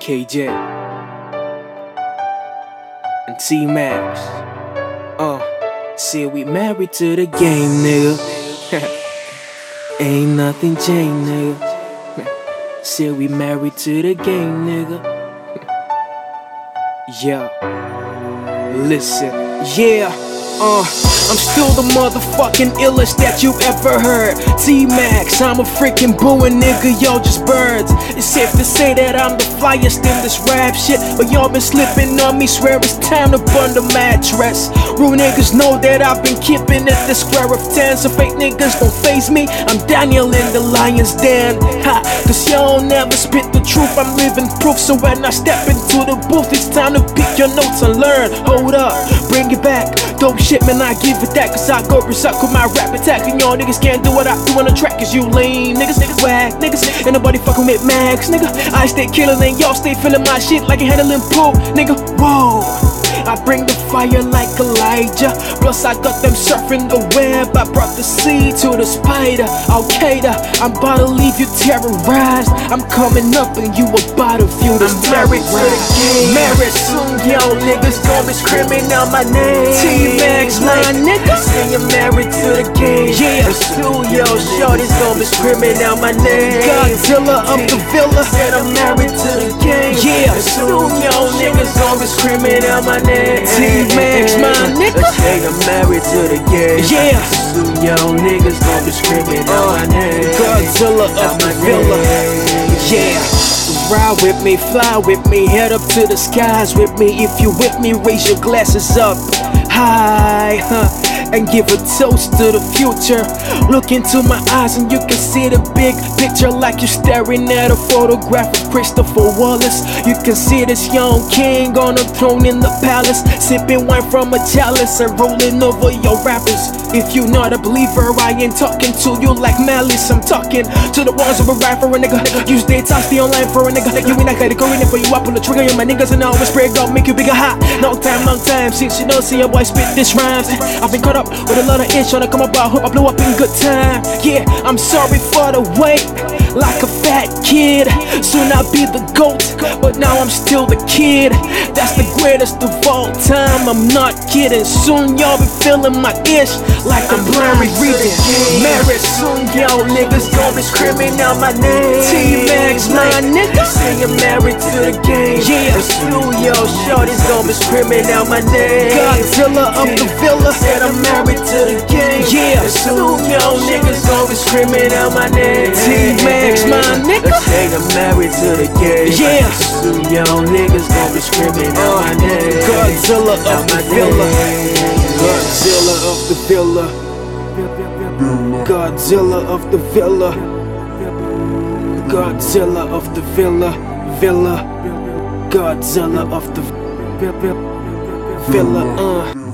KJ and T Max. Uh, see we married to the game, nigga. Ain't nothing changed, nigga. See we married to the game, nigga. yeah. Listen, yeah. Uh, I'm still the motherfucking illest that you ever heard. T Max, I'm a freaking booing nigga, y'all just birds. It's safe to say that I'm the flyest in this rap shit, but y'all been slipping on me. Swear it's time to burn the mattress. Real niggas know that I've been keeping it the square of ten, so fake niggas don't face me. I'm Daniel in the lion's den. Ha, cause y'all never spit the truth. I'm living proof, so when I step into the booth, it's time to pick your notes and learn. Hold up, bring it back. Dope shit, man, I give it that. Cause I go berserk with my rap attack. And y'all niggas can't do what I do on the track. Cause you lame niggas, niggas whack niggas. Ain't nobody fucking with Max, nigga. I stay killing and y'all stay feeling my shit like a handling pool, nigga. Whoa. I bring the fire like Elijah. Plus, I got them surfing the web. I brought the sea to the spider. Al Qaeda, I'm about to leave you terrorized. I'm coming up and you about to feel this married to the game. Married soon, yo, niggas gon' be screaming out my name. T Max, my nigga. Say you're married to the game. Yeah, soon, yo, shorty's gon' be screaming out my name. Godzilla up the villa. Said I'm married to the game. Yeah, soon, yo, niggas gon' be screaming out my name. T Max, my nigga. Say I'm married to the game. Yeah. Soon young niggas gon' be screaming out my uh, name. Godzilla up the villa. Yeah. Ride with me, fly with me, head up to the skies with me. If you with me, raise your glasses up high, huh? And give a toast to the future. Look into my eyes and you can see the big picture like you're staring at a photograph of Christopher Wallace. You can see this young king on a throne in the palace, sipping wine from a chalice and rolling over your rappers. If you're not a believer, I ain't talking to you like malice. I'm talking to the ones who ride for a nigga. Use data, stay online for a nigga. You ain't not category for you. I pull the trigger, and my niggas and I always spray God, make you bigger hot. Long time, long time since you know, see your boy spit this rhymes. I've been caught up with a lot of itch trying to come about. Hope I blew up in good time. Yeah, I'm sorry for the wait. Like a fat kid, soon I'll be the goat, but now I'm still the kid. That's the greatest of all time. I'm not kidding. Soon y'all be feeling my ish like I'm Larry reading. Married soon, y'all niggas gon' be screaming out my name. T Max, my nigga. Say I'm married to the game. Yeah, soon y'all shorties gon' be screaming out my name. Godzilla up the villa. Said I'm married to the game. Yeah, soon y'all niggas gon' be screaming out my name. T Max, my nigga. Say I'm married to the game. Yeah. Soon young niggas gon' be screaming out my name. Godzilla up the my villa. Godzilla of the villa. Godzilla of the villa. Godzilla of the villa. Villa. Godzilla of the villa. Uh.